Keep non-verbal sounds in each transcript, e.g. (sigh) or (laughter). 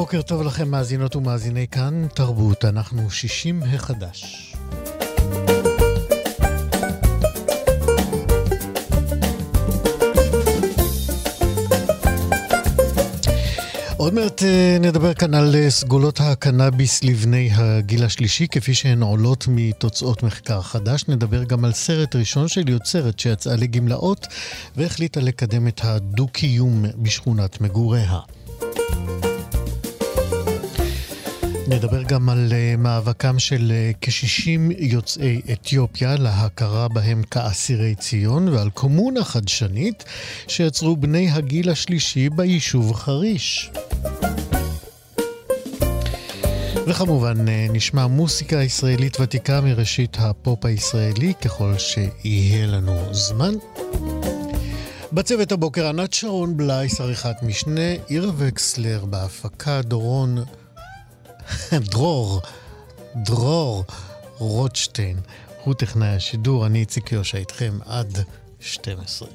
ובוקר טוב לכם, מאזינות ומאזיני כאן, תרבות, אנחנו 60 החדש. עוד מעט אה, נדבר כאן על אה, סגולות הקנאביס לבני הגיל השלישי, כפי שהן עולות מתוצאות מחקר חדש. נדבר גם על סרט ראשון של יוצרת שיצאה לגמלאות והחליטה לקדם את הדו-קיום בשכונת מגוריה. נדבר גם על uh, מאבקם של uh, כ-60 יוצאי אתיופיה להכרה בהם כאסירי ציון ועל קומונה חדשנית שיצרו בני הגיל השלישי ביישוב חריש. וכמובן uh, נשמע מוסיקה ישראלית ותיקה מראשית הפופ הישראלי ככל שיהיה לנו זמן. בצוות הבוקר ענת שרון בלייס, עריכת משנה, עיר וקסלר בהפקה, דורון (laughs) דרור, דרור רוטשטיין, הוא טכנאי השידור, אני איציק יושע איתכם עד 12.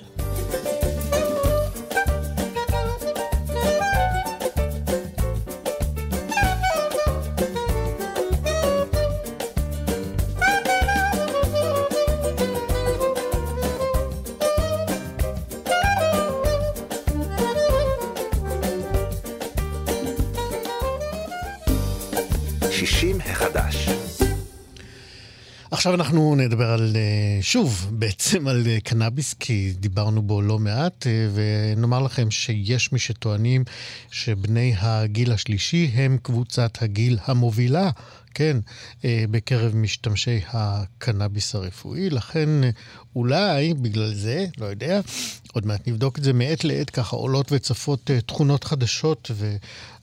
עכשיו אנחנו נדבר על, אה, שוב, (laughs) בעצם על אה, קנאביס, כי דיברנו בו לא מעט, אה, ונאמר לכם שיש מי שטוענים שבני הגיל השלישי הם קבוצת הגיל המובילה, כן, בקרב משתמשי הקנאביס הרפואי, לכן אולי בגלל זה, לא יודע, עוד מעט נבדוק את זה מעת לעת, ככה עולות וצפות תכונות חדשות ו...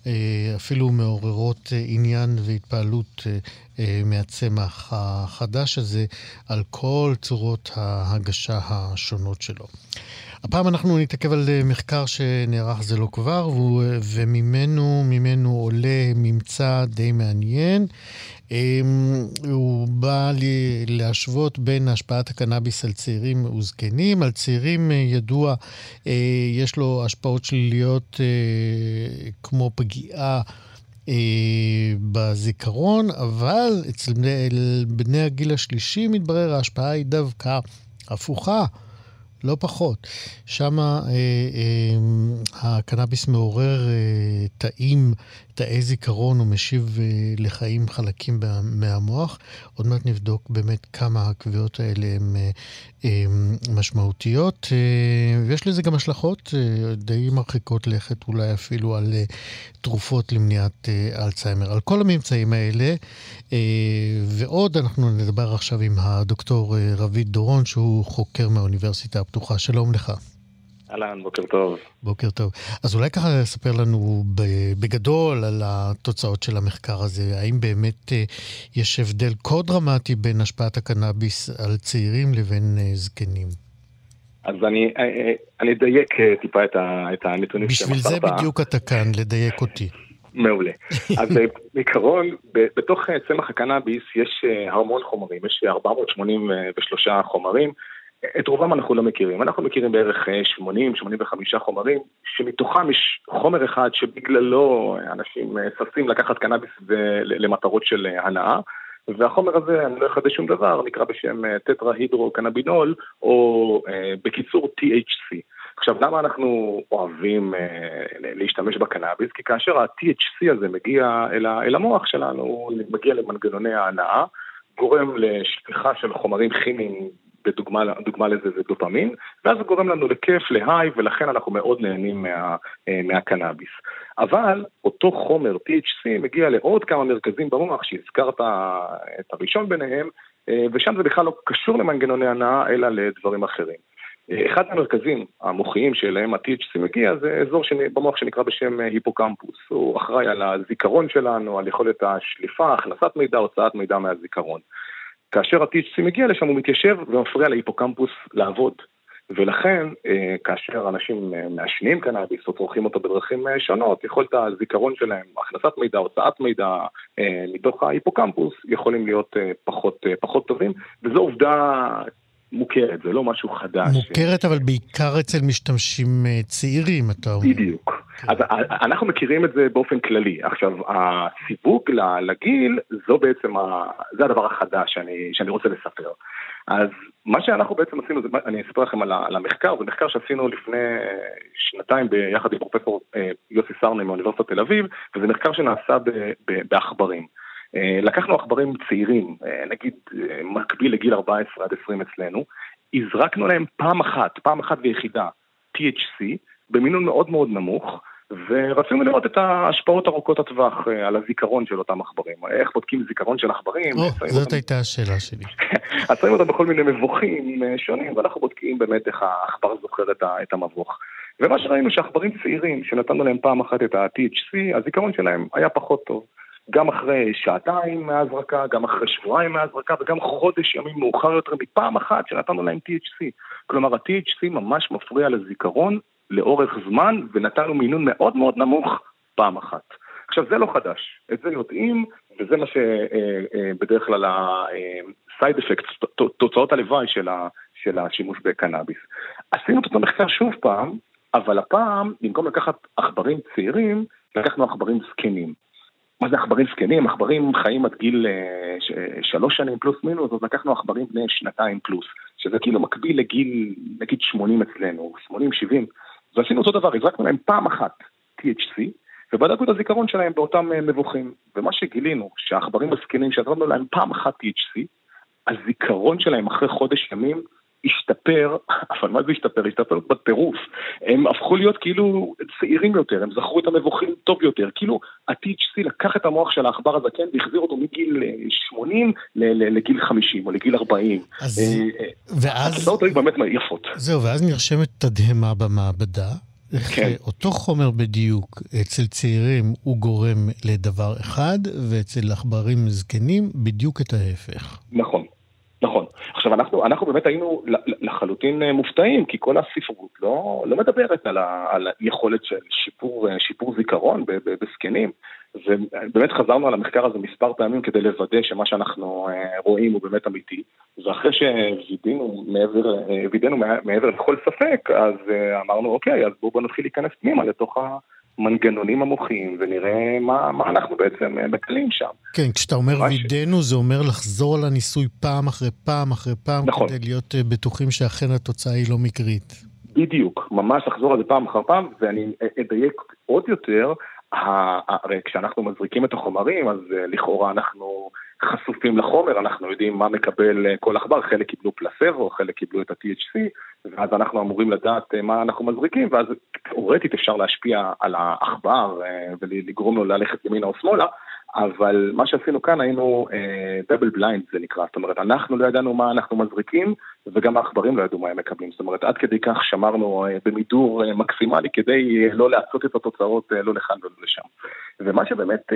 אה, אפילו מעוררות אה, עניין והתפעלות אה, מהצמח החדש הזה על כל צורות ההגשה השונות שלו. הפעם אנחנו נתעכב על מחקר שנערך זה לא כבר, וממנו ממנו עולה ממצא די מעניין. אמ, הוא בא להשוות בין השפעת הקנאביס על צעירים וזקנים. על צעירים אה, ידוע, אה, יש לו השפעות שליליות אה, כמו פגיעה בזיכרון, אבל אצל בני הגיל השלישי מתברר ההשפעה היא דווקא הפוכה. לא פחות. שם אה, אה, הקנאביס מעורר אה, תאים, תאי זיכרון ומשיב אה, לחיים חלקים מהמוח. עוד מעט נבדוק באמת כמה הקביעות האלה הן אה, אה, משמעותיות. ויש לזה גם השלכות די מרחיקות לכת, אולי אפילו על תרופות למניעת אלצהיימר. על כל הממצאים האלה, ועוד אנחנו נדבר עכשיו עם הדוקטור רביד דורון, שהוא חוקר מהאוניברסיטה הפתוחה. שלום לך. אהלן, בוקר טוב. בוקר טוב. אז אולי ככה לספר לנו בגדול על התוצאות של המחקר הזה. האם באמת אה, יש הבדל כה דרמטי בין השפעת הקנאביס על צעירים לבין אה, זקנים? אז אני, אני אדייק טיפה את, את הנתונים בשביל זה בדיוק אתה כאן, לדייק אותי. מעולה. (laughs) אז בעיקרון, בתוך צמח הקנאביס יש המון חומרים, יש 483 חומרים. את רובם אנחנו לא מכירים. אנחנו מכירים בערך 80-85 חומרים, שמתוכם יש חומר אחד שבגללו אנשים ששים לקחת קנאביס למטרות של הנאה. והחומר הזה, אני לא אחדש שום דבר, נקרא בשם טטרה-הידרו-קנבינול, או בקיצור THC. עכשיו, למה אנחנו אוהבים אה, להשתמש בקנאביס? כי כאשר ה-THC הזה מגיע אל, אל המוח שלנו, הוא מגיע למנגנוני ההנאה, גורם לשפיכה של חומרים כימיים בדוגמה לזה זה דופמין, ואז זה גורם לנו לכיף, להיי, ולכן אנחנו מאוד נהנים מה, מהקנאביס. אבל אותו חומר THC מגיע לעוד כמה מרכזים במוח שהזכרת את הראשון ביניהם, ושם זה בכלל לא קשור למנגנוני הנאה, אלא לדברים אחרים. אחד המרכזים המוחיים שאליהם ה-THC מגיע זה אזור שני, במוח שנקרא בשם היפוקמפוס. הוא אחראי על הזיכרון שלנו, על יכולת השליפה, הכנסת מידע, הוצאת מידע מהזיכרון. כאשר ה-THC מגיע לשם הוא מתיישב ומפריע להיפוקמפוס לעבוד. ולכן, אה, כאשר אנשים אה, מעשנים קנאביס או צורכים אותו בדרכים אה, שונות, יכולת הזיכרון שלהם, הכנסת מידע, הוצאת מידע מתוך ההיפוקמפוס, יכולים להיות פחות, פחות טובים, וזו עובדה מוכרת, זה לא משהו חדש. מוכרת, אבל בעיקר אצל משתמשים צעירים, אתה אומר. בדיוק. כן. אז אנחנו מכירים את זה באופן כללי. עכשיו, הסיווג לגיל, זו בעצם, ה, זה הדבר החדש שאני, שאני רוצה לספר. אז מה שאנחנו בעצם עשינו, זה, אני אספר לכם על, המחקר, זה מחקר שעשינו לפני שנתיים ביחד עם פרופסור אה, יוסי סרני מאוניברסיטת תל אביב, וזה מחקר שנעשה בעכברים. אה, לקחנו עכברים צעירים, אה, נגיד מקביל לגיל 14 עד 20 אצלנו, הזרקנו להם פעם אחת, פעם אחת ויחידה, THC, במינון מאוד מאוד נמוך, ורצינו לראות את ההשפעות ארוכות הטווח אה, על הזיכרון של אותם עכברים. איך בודקים זיכרון של עכברים? או, זאת אותם... הייתה השאלה שלי. (laughs) אז שמים אותם בכל מיני מבוכים אה, שונים, ואנחנו בודקים באמת איך העכבר זוכר את המבוך. ומה שראינו שעכברים צעירים, שנתנו להם פעם אחת את ה-THC, הזיכרון שלהם היה פחות טוב. גם אחרי שעתיים מההזרקה, גם אחרי שבועיים מההזרקה, וגם חודש ימים מאוחר יותר מפעם אחת שנתנו להם THC. כלומר, ה-THC ממש מפריע לזיכרון לאורך זמן, ונתנו מינון מאוד מאוד נמוך פעם אחת. עכשיו, זה לא חדש, את זה יודעים, וזה מה שבדרך כלל ה-side effects, תוצאות הלוואי של, השימוש בקנאביס. עשינו את אותו מחקר שוב פעם, אבל הפעם, במקום לקחת עכברים צעירים, לקחנו עכברים זקנים. מה זה עכברים זקנים? עכברים חיים עד גיל אה, שלוש שנים פלוס מינוס, אז לקחנו עכברים בני שנתיים פלוס, שזה כאילו מקביל לגיל, נגיד 80 אצלנו, 80-70. ועשינו אותו דבר, הזרקנו להם פעם אחת THC, ובדקנו את הזיכרון שלהם באותם אה, מבוכים. ומה שגילינו, שהעכברים הזקנים שנתנו להם פעם אחת THC, הזיכרון שלהם אחרי חודש ימים השתפר, (laughs) אבל מה זה השתפר? השתפר בטירוף. הם הפכו להיות כאילו צעירים יותר, הם זכרו את המבוכים טוב יותר. כאילו ה-THC לקח את המוח של העכבר הזקן והחזיר אותו מגיל 80 אה, לגיל 50 או לגיל 40. אז... אה, ואז... התוצאות היו באמת יפות. זהו, ואז נרשמת תדהמה במעבדה. כן. אותו חומר בדיוק אצל צעירים הוא גורם לדבר אחד, ואצל עכברים זקנים בדיוק את ההפך. נכון. עכשיו, אנחנו, אנחנו באמת היינו לחלוטין אה, מופתעים, כי כל הספרות לא, לא מדברת על, ה, על היכולת של שיפור, אה, שיפור זיכרון בזקנים. ובאמת חזרנו על המחקר הזה מספר פעמים כדי לוודא שמה שאנחנו אה, רואים הוא באמת אמיתי. ואחרי שווידאנו מעבר, מעבר לכל ספק, אז אמרנו, אוקיי, אז בואו נתחיל להיכנס פנימה לתוך ה... המנגנונים המוחיים ונראה מה, מה אנחנו בעצם אה, מקלים שם. כן, כשאתה אומר וידאנו, ש... זה אומר לחזור על הניסוי פעם אחרי פעם אחרי פעם, נכון. כדי להיות אה, בטוחים שאכן התוצאה היא לא מקרית. בדיוק, ממש לחזור על זה פעם אחר פעם, ואני אדייק עוד יותר, הרי כשאנחנו מזריקים את החומרים, אז אה, לכאורה אנחנו חשופים לחומר, אנחנו יודעים מה מקבל אה, כל עכבר, חלק קיבלו פלסבו, חלק קיבלו את ה-THC, ואז אנחנו אמורים לדעת אה, מה אנחנו מזריקים, ואז תאורטית אפשר להשפיע על העכבר ולגרום לו ללכת ימינה או שמאלה, אבל מה שעשינו כאן היינו דאבל uh, בליינד זה נקרא, זאת אומרת אנחנו לא ידענו מה אנחנו מזריקים וגם העכברים לא ידעו מה הם מקבלים, זאת אומרת עד כדי כך שמרנו uh, במידור uh, מקסימלי כדי לא להצות את התוצאות לא לכאן ולא לשם. ומה שבאמת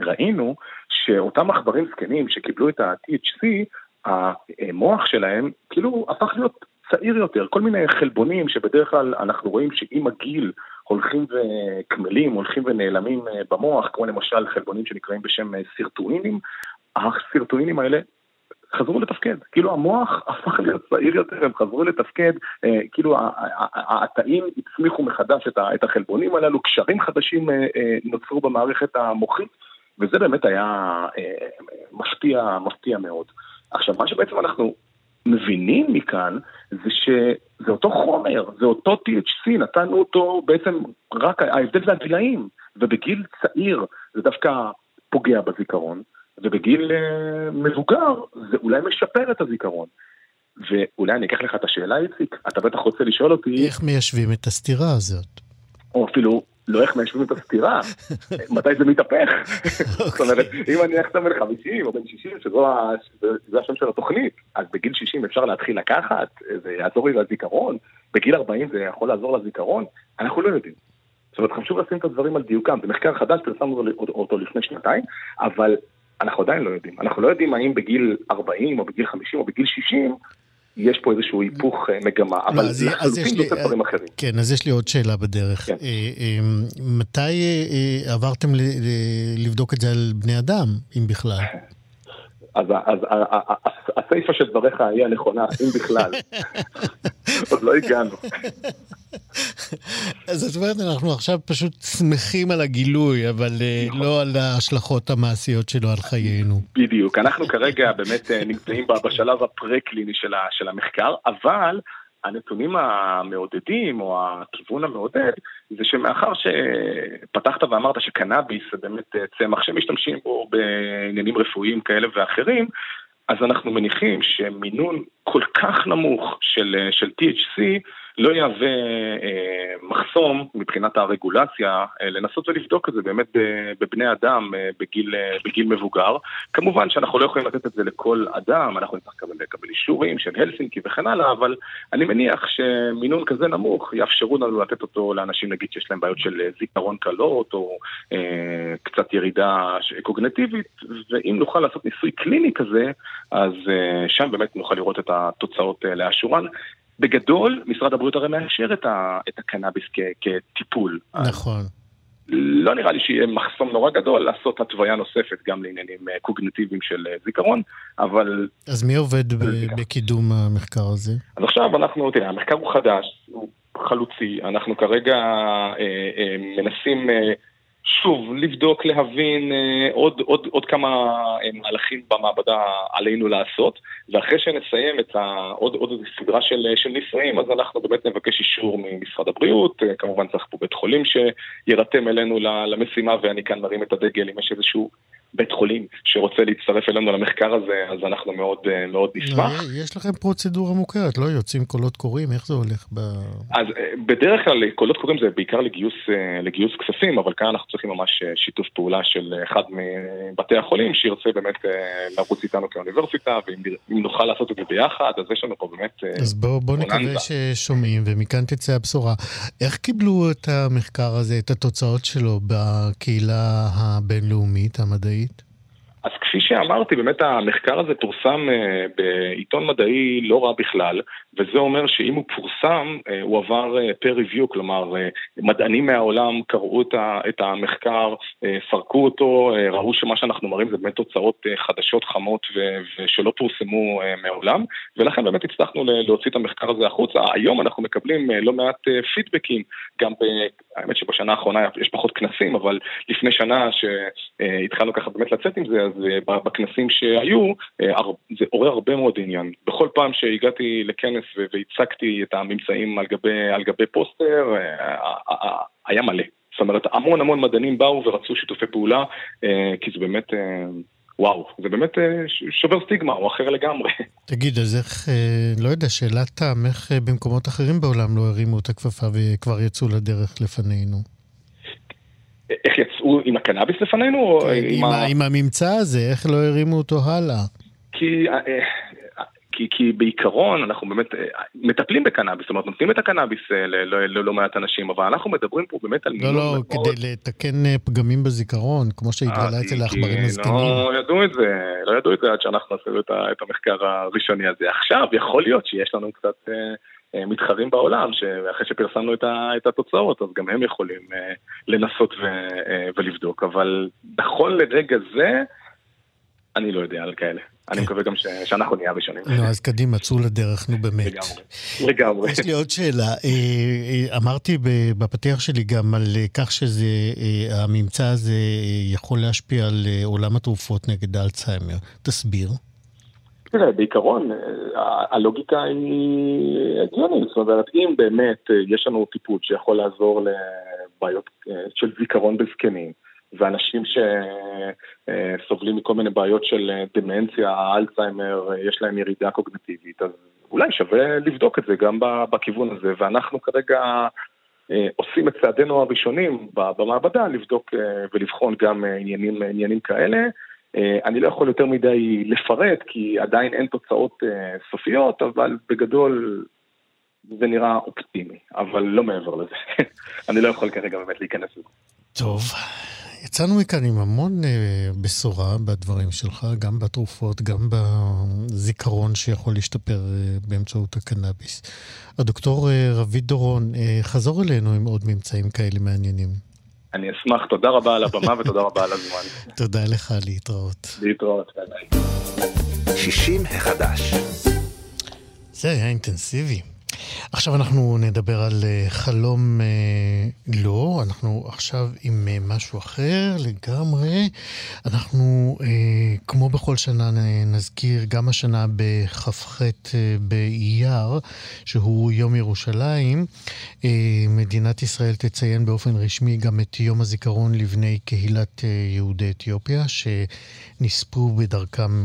ראינו, שאותם עכברים זקנים שקיבלו את ה-THC, המוח שלהם כאילו הפך להיות צעיר יותר, כל מיני חלבונים שבדרך כלל אנחנו רואים שעם הגיל הולכים וקמלים, הולכים ונעלמים אה, במוח, כמו למשל חלבונים שנקראים בשם אה, סירטואינים, הסירטואינים האלה חזרו לתפקד, כאילו המוח הפך להיות צעיר יותר, הם חזרו לתפקד, אה, כאילו התאים הצמיחו מחדש את החלבונים הללו, קשרים חדשים נוצרו במערכת המוחית, וזה באמת היה מפתיע, מפתיע מאוד. עכשיו, מה שבעצם אנחנו מבינים מכאן זה שזה אותו חומר, זה אותו THC, נתנו אותו בעצם רק, ההבדל זה הגילאים, ובגיל צעיר זה דווקא פוגע בזיכרון, ובגיל uh, מבוגר זה אולי משפר את הזיכרון. ואולי אני אקח לך את השאלה, איציק, אתה בטח רוצה לשאול אותי... איך מיישבים את הסתירה הזאת? או אפילו לא איך מיישבים את הסתירה, מתי זה מתהפך. זאת אומרת, אם אני עכשיו בן 50 או בן 60, שזה השם של התוכנית, אז בגיל 60 אפשר להתחיל לקחת, זה יעזור לי לזיכרון, בגיל 40 זה יכול לעזור לזיכרון, אנחנו לא יודעים. זאת אומרת, חשוב לשים את הדברים על דיוקם. זה מחקר חדש, פרסמנו אותו לפני שנתיים, אבל אנחנו עדיין לא יודעים. אנחנו לא יודעים האם בגיל 40 או בגיל 50 או בגיל 60 יש פה איזשהו היפוך אה, מגמה, לא, אבל לחלוטין זה עושה דברים אחרים. כן, אז יש לי עוד שאלה בדרך. כן. אה, אה, מתי עברתם לבדוק את זה על בני אדם, אם בכלל? (laughs) אז הסיפה של דבריך היא הנכונה, אם בכלל. (laughs) עוד לא הגענו. אז זאת אומרת, אנחנו עכשיו פשוט שמחים על הגילוי, אבל נכון. לא על ההשלכות המעשיות שלו על חיינו. בדיוק, אנחנו כרגע באמת נמצאים בשלב הפרה-קליני של המחקר, אבל הנתונים המעודדים, או הכיוון המעודד, זה שמאחר שפתחת ואמרת שקנאביס זה באמת צמח שמשתמשים בו בעניינים רפואיים כאלה ואחרים, אז אנחנו מניחים שמינון כל כך נמוך של, של THC לא יהווה אה, מחסום מבחינת הרגולציה אה, לנסות ולבדוק את זה באמת בבני אדם אה, בגיל, אה, בגיל מבוגר. כמובן שאנחנו לא יכולים לתת את זה לכל אדם, אנחנו נצטרך לקבל, לקבל אישורים של הלסינקי וכן הלאה, אבל אני מניח שמינון כזה נמוך יאפשרו לנו לתת אותו לאנשים נגיד שיש להם בעיות של זיכרון קלות או אה, קצת ירידה קוגנטיבית, ואם נוכל לעשות ניסוי קליני כזה, אז אה, שם באמת נוכל לראות את התוצאות אה, לאשורן. בגדול, משרד הבריאות הרי מאשר את, ה, את הקנאביס כ, כטיפול. נכון. לא נראה לי שיהיה מחסום נורא גדול לעשות התוויה נוספת גם לעניינים אה, קוגנטיביים של אה, זיכרון, אבל... אז מי עובד בקידום המחקר הזה? אז עכשיו אנחנו, תראה, המחקר הוא חדש, הוא חלוצי, אנחנו כרגע אה, אה, מנסים... אה, שוב, לבדוק, להבין אה, עוד, עוד, עוד כמה אה, מהלכים במעבדה עלינו לעשות, ואחרי שנסיים את ה, עוד, עוד סדרה של, אה, של ניסויים, אז אנחנו באמת נבקש אישור ממשרד הבריאות, כמובן צריך פה בית חולים שירתם אלינו למשימה, ואני כאן מרים את הדגל אם יש איזשהו בית חולים שרוצה להצטרף אלינו למחקר הזה, אז אנחנו מאוד, אה, מאוד נשמח. לא, יש לכם פרוצדורה מוכרת, לא יוצאים קולות קוראים, איך זה הולך ב... אז אה, בדרך כלל קולות קוראים זה בעיקר לגיוס, אה, לגיוס כספים, אבל כאן אנחנו צריכים ממש שיתוף פעולה של אחד מבתי החולים, שירצה באמת לרוץ איתנו כאוניברסיטה, ואם נוכל לעשות את זה ביחד, אז יש לנו פה באמת... אז בואו בוא נקווה ששומעים, ומכאן תצא הבשורה. איך קיבלו את המחקר הזה, את התוצאות שלו בקהילה הבינלאומית, המדעית? feet אז כפי שאמרתי, באמת המחקר הזה פורסם אה, בעיתון מדעי לא רע בכלל, וזה אומר שאם הוא פורסם, אה, הוא עבר פר אה, review, כלומר מדענים מהעולם קראו את המחקר, פרקו אותו, ראו שמה שאנחנו מראים זה באמת תוצאות חדשות חמות ושלא פורסמו מעולם, ולכן באמת הצלחנו להוציא את המחקר הזה החוצה. היום אנחנו מקבלים לא מעט פידבקים, גם, ב... האמת שבשנה האחרונה יש פחות כנסים, אבל לפני שנה שהתחלנו ככה באמת לצאת עם זה, אז אה, בכנסים שהיו, אה, זה עורר הרבה מאוד עניין. בכל פעם שהגעתי לכנס והצגתי את הממצאים על גבי, על גבי פוסטר, אה, היה מלא. זאת אומרת, המון המון מדענים באו ורצו שיתופי פעולה, כי זה באמת... וואו, זה באמת שובר סטיגמה, הוא אחר לגמרי. (laughs) תגיד, אז איך, לא יודע, שאלת תם, איך במקומות אחרים בעולם לא הרימו את הכפפה וכבר יצאו לדרך לפנינו? איך יצאו עם הקנאביס לפנינו? כן, עם, עם, ה... עם הממצא הזה, איך לא הרימו אותו הלאה? כי, אה, אה, כי, כי בעיקרון אנחנו באמת אה, מטפלים בקנאביס, זאת אומרת נותנים את הקנאביס ללא מעט אנשים, אבל אנחנו מדברים פה באמת על לא, לא, מאוד... כדי לתקן פגמים בזיכרון, כמו שהתגלה אצל העכברים הזקנים. לא ידעו את זה, לא ידעו את זה עד שאנחנו עשינו את המחקר הראשוני הזה. עכשיו, יכול להיות שיש לנו קצת... אה, מתחרים בעולם, שאחרי שפרסמנו את התוצאות, אז גם הם יכולים אה, לנסות אה, ולבדוק, אבל נכון לרגע זה, אני לא יודע על כאלה. אני כן. מקווה גם שאנחנו נהיה הראשונים. נו, אז קדימה, צאו לדרך, נו באמת. לגמרי, לגמרי. יש לי עוד שאלה. אמרתי בפתיח שלי גם על כך שהממצא הזה יכול להשפיע על עולם התרופות נגד האלצהיימר. תסביר. תראה, בעיקרון, אה, הלוגיקה היא הגיונית. זאת אומרת, אם באמת אה, יש לנו טיפול שיכול לעזור לבעיות אה, של זיכרון בזקנים, ואנשים שסובלים מכל מיני בעיות של דמנציה, אלצהיימר, יש להם ירידה קוגנטיבית, אז אולי שווה לבדוק את זה גם בכיוון הזה, ואנחנו כרגע עושים את צעדינו הראשונים במעבדה לבדוק ולבחון גם עניינים, עניינים כאלה. אני לא יכול יותר מדי לפרט, כי עדיין אין תוצאות סופיות, אבל בגדול זה נראה אופטימי, אבל לא מעבר לזה. (laughs) אני לא יכול כרגע באמת להיכנס לזה. טוב, יצאנו מכאן עם המון אה, בשורה בדברים שלך, גם בתרופות, גם בזיכרון שיכול להשתפר אה, באמצעות הקנאביס. הדוקטור אה, רביד דורון, אה, חזור אלינו עם עוד ממצאים כאלה מעניינים. אני אשמח, תודה רבה על הבמה ותודה רבה על הזמן. תודה לך, להתראות. להתראות, ביי ביי. 60 החדש. זה היה אינטנסיבי. עכשיו אנחנו נדבר על אה, חלום אה, לא, אנחנו עכשיו עם אה, משהו אחר לגמרי. אנחנו, כמו בכל שנה, נזכיר גם השנה בכ"ח באייר, שהוא יום ירושלים. מדינת ישראל תציין באופן רשמי גם את יום הזיכרון לבני קהילת יהודי אתיופיה, שנספו בדרכם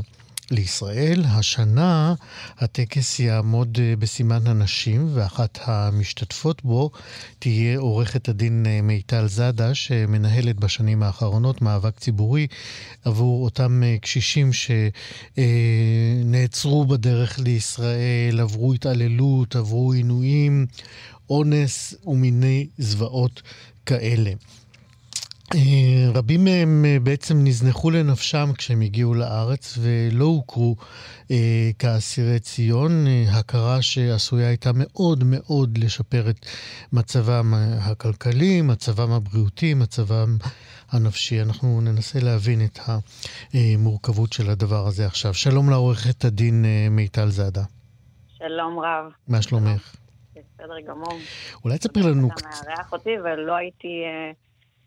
לישראל. השנה הטקס יעמוד אה, בסימן הנשים, ואחת המשתתפות בו תהיה עורכת הדין אה, מיטל זאדה, שמנהלת בשנים האחרונות מאבק ציבורי עבור אותם אה, קשישים שנעצרו בדרך לישראל, עברו התעללות, עברו עינויים, אונס ומיני זוועות כאלה. אה, רבים מהם אה, בעצם נזנחו לנפשם כשהם הגיעו לארץ ולא הוכרו אה, כאסירי ציון, אה, הכרה שעשויה הייתה מאוד מאוד לשפר את מצבם הכלכלי, מצבם הבריאותי, מצבם הנפשי. אנחנו ננסה להבין את המורכבות של הדבר הזה עכשיו. שלום לעורכת הדין מיטל זאדה. שלום רב. מה שלומך? בסדר גמור. אולי תספר לנו. אתה מארח אותי ולא הייתי...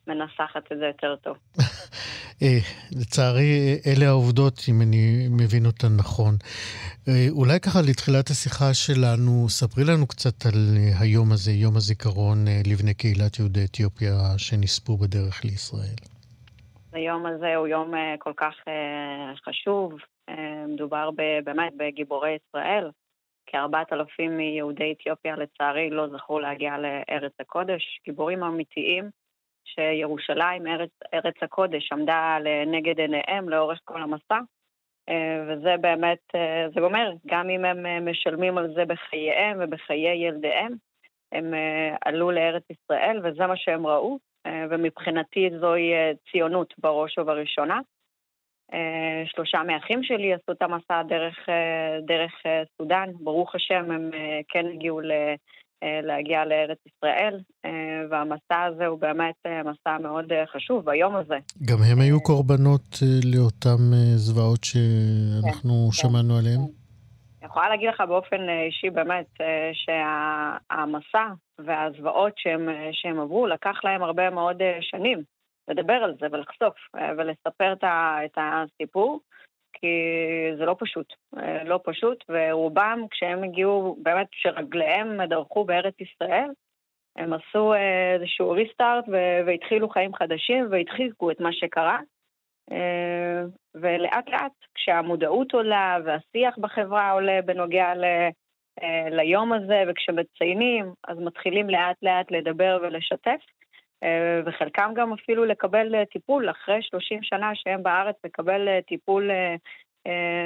מנסחת את זה יותר טוב. אה, לצערי, אלה העובדות, אם אני מבין אותן נכון. אה, אולי ככה לתחילת השיחה שלנו, ספרי לנו קצת על היום הזה, יום הזיכרון אה, לבני קהילת יהודי אתיופיה שנספו בדרך לישראל. היום הזה הוא יום כל כך חשוב. מדובר באמת בגיבורי ישראל. כארבעת אלפים מיהודי אתיופיה, לצערי, לא זכו להגיע לארץ הקודש. גיבורים אמיתיים שירושלים, ארץ, ארץ הקודש, עמדה לנגד עיניהם לאורך כל המסע. אה, וזה באמת, אה, זה אומר, גם אם הם אה, משלמים על זה בחייהם ובחיי ילדיהם, הם עלו לארץ ישראל וזה מה שהם ראו, ומבחינתי זוהי ציונות בראש ובראשונה. שלושה מאחים שלי עשו את המסע דרך, דרך סודאן, ברוך השם הם כן הגיעו אה, להגיע לארץ ישראל, אה, והמסע הזה הוא באמת אה, מסע מאוד חשוב ביום הזה. גם הם היו קורבנות לאותן זוועות שאנחנו כן, שמענו כן, עליהן? אני יכולה להגיד לך באופן אישי באמת שהמסע והזוועות שהם, שהם עברו, לקח להם הרבה מאוד שנים לדבר על זה ולחשוף ולספר את הסיפור. כי זה לא פשוט. אה, לא פשוט, ורובם, כשהם הגיעו, באמת, כשרגליהם דרכו בארץ ישראל, הם עשו אה, איזשהו ריסטארט והתחילו חיים חדשים והדחיקו את מה שקרה. אה, ולאט לאט, כשהמודעות עולה והשיח בחברה עולה בנוגע ל... ליום הזה, וכשמציינים, אז מתחילים לאט לאט לדבר ולשתף. אה, וחלקם גם אפילו לקבל אה, טיפול אחרי 30 שנה שהם בארץ, לקבל אה, טיפול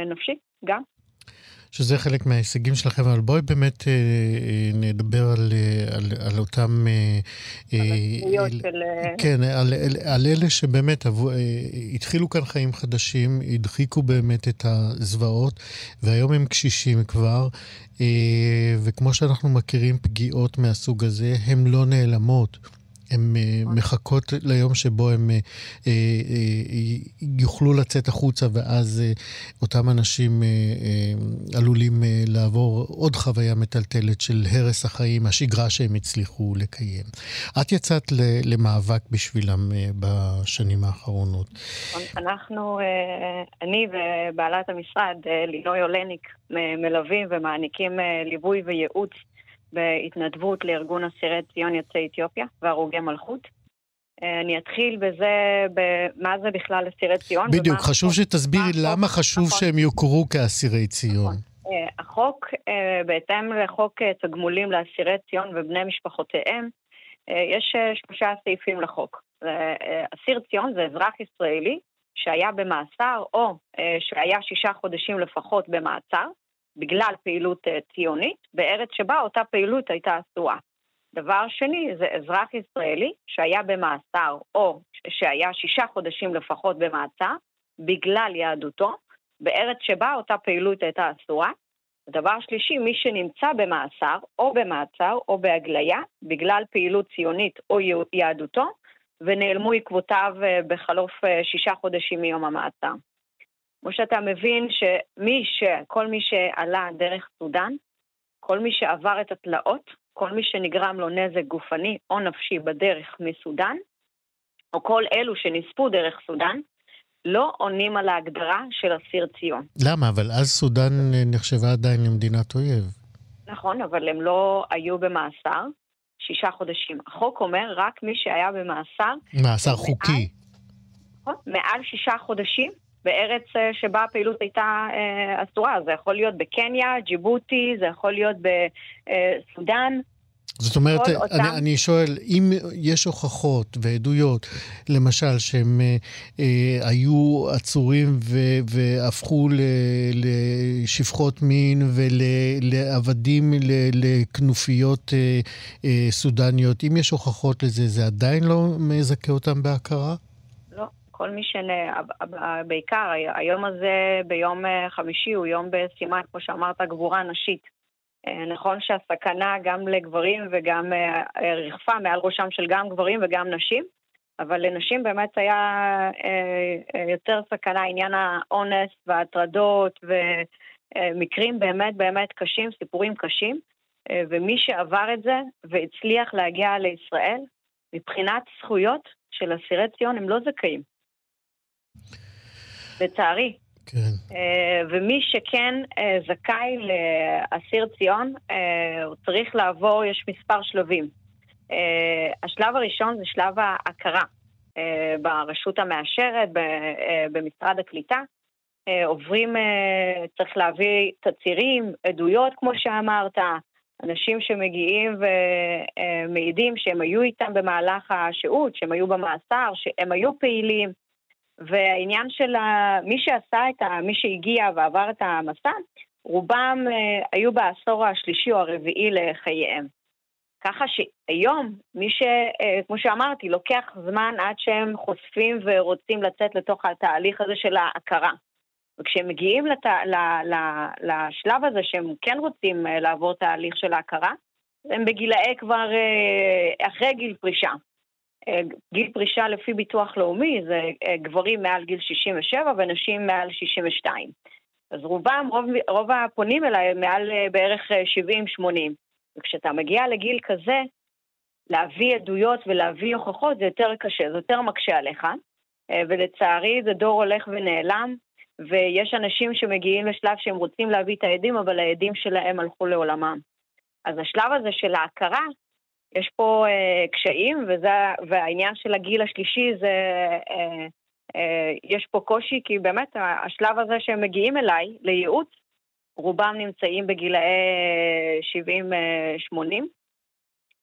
נפשי גם. שזה חלק מההישגים שלכם, אבל בואי באמת אה, אה, נדבר על, על, על אותם... אה, על של... כן, על, על, על אלה שבאמת עבו, התחילו כאן חיים חדשים, הדחיקו באמת את הזוועות, והיום הם קשישים כבר, וכמו שאנחנו מכירים פגיעות מהסוג הזה, הן לא נעלמות. הן אה, נכון. מחכות ליום שבו הם אה, אה, יוכלו לצאת החוצה, ואז אותם אנשים עלולים לעבור עוד חוויה מטלטלת של הרס החיים, השגרה שהם הצליחו לקיים. את יצאת למאבק בשבילם בשנים האחרונות. אנחנו, אני ובעלת המשרד, לינוי אולניק, מלווים ומעניקים ליווי וייעוץ בהתנדבות לארגון אסירי ציון יוצאי אתיופיה והרוגי מלכות. אה, אני אתחיל בזה, מה זה בכלל אסירי ציון. בדיוק, חשוב שתסבירי למה חשוב נכון. שהם יוכרו כאסירי ציון. נכון. החוק, בהתאם לחוק תגמולים לאסירי ציון ובני משפחותיהם, יש שלושה סעיפים לחוק. אסיר ציון זה אזרח ישראלי שהיה במאסר או שהיה שישה חודשים לפחות במעצר, בגלל פעילות ציונית, בארץ שבה אותה פעילות הייתה אסורה. דבר שני, זה אזרח ישראלי שהיה במאסר או שהיה שישה חודשים לפחות במעצר, בגלל יהדותו, בארץ שבה אותה פעילות הייתה אסורה. דבר שלישי, מי שנמצא במאסר או במעצר או בהגליה בגלל פעילות ציונית או יהדותו, ונעלמו עקבותיו אה, בחלוף אה, שישה חודשים מיום המעצר. כמו שאתה מבין שמי ש... כל מי שעלה דרך סודאן, כל מי שעבר את התלאות, כל מי שנגרם לו נזק גופני או נפשי בדרך מסודאן, או כל אלו שנספו דרך סודאן, לא עונים על ההגדרה של אסיר ציון. למה? אבל אז סודאן נחשבה עדיין למדינת אויב. נכון, אבל הם לא היו במאסר שישה חודשים. החוק אומר רק מי שהיה במאסר... מאסר חוקי. נכון, מעל שישה חודשים בארץ אה, שבה הפעילות הייתה אה, אסורה. זה יכול להיות בקניה, ג'יבוטי, זה יכול להיות בסודאן. זאת אומרת, אני, אותם... אני שואל, אם יש הוכחות ועדויות, למשל, שהם אה, אה, היו עצורים ו, והפכו ל, לשפחות מין ולעבדים לכנופיות אה, אה, סודניות, אם יש הוכחות לזה, זה עדיין לא מזכה אותם בהכרה? כל מי ש... בעיקר, היום הזה, ביום אה, חמישי, הוא יום בסימן, כמו שאמרת, גבורה נשית. אה, נכון שהסכנה גם לגברים וגם אה, ריחפה מעל ראשם של גם גברים וגם נשים, אבל לנשים באמת היה יותר סכנה עניין האונס וההטרדות ומקרים באמת באמת קשים, סיפורים קשים, ומי שעבר את זה והצליח להגיע לישראל, מבחינת זכויות של אסירי ציון הם לא זכאים. לצערי, כן. אה, ומי שכן אה, זכאי לאסיר ציון, אה, הוא צריך לעבור, יש מספר שלבים. השלב הראשון זה שלב ההכרה ברשות המאשרת, במשרד הקליטה. עוברים, צריך להביא תצהירים, עדויות, כמו שאמרת, אנשים שמגיעים ומעידים שהם היו איתם במהלך השהות, שהם היו במאסר, שהם היו פעילים. והעניין של מי שעשה את ה... מי שהגיע ועבר את המסע, רובם אה, היו בעשור השלישי או הרביעי לחייהם. ככה שהיום, מי ש... אה, כמו שאמרתי, לוקח זמן עד שהם חושפים ורוצים לצאת לתוך התהליך הזה של ההכרה. וכשהם מגיעים לת... ל... ל... לשלב הזה שהם כן רוצים אה, לעבור תהליך של ההכרה, הם בגילאי כבר אחרי גיל פרישה. אה, גיל פרישה לפי ביטוח לאומי זה אה, גברים מעל גיל 67 ונשים מעל 62. אז רובם, רוב, רוב הפונים אליי מעל אה, בערך 70-80. וכשאתה מגיע לגיל כזה, להביא עדויות ולהביא הוכחות זה יותר קשה, זה יותר מקשה עליך. ולצערי זה דור הולך ונעלם, ויש אנשים שמגיעים לשלב שהם רוצים להביא את העדים, אבל העדים שלהם הלכו לעולמם. אז השלב הזה של ההכרה יש פה אה, קשיים, וזה, והעניין של הגיל השלישי זה... אה, אה, יש פה קושי, כי באמת השלב הזה שהם מגיעים אליי, לייעוץ, רובם נמצאים בגילאי 70-80, אה,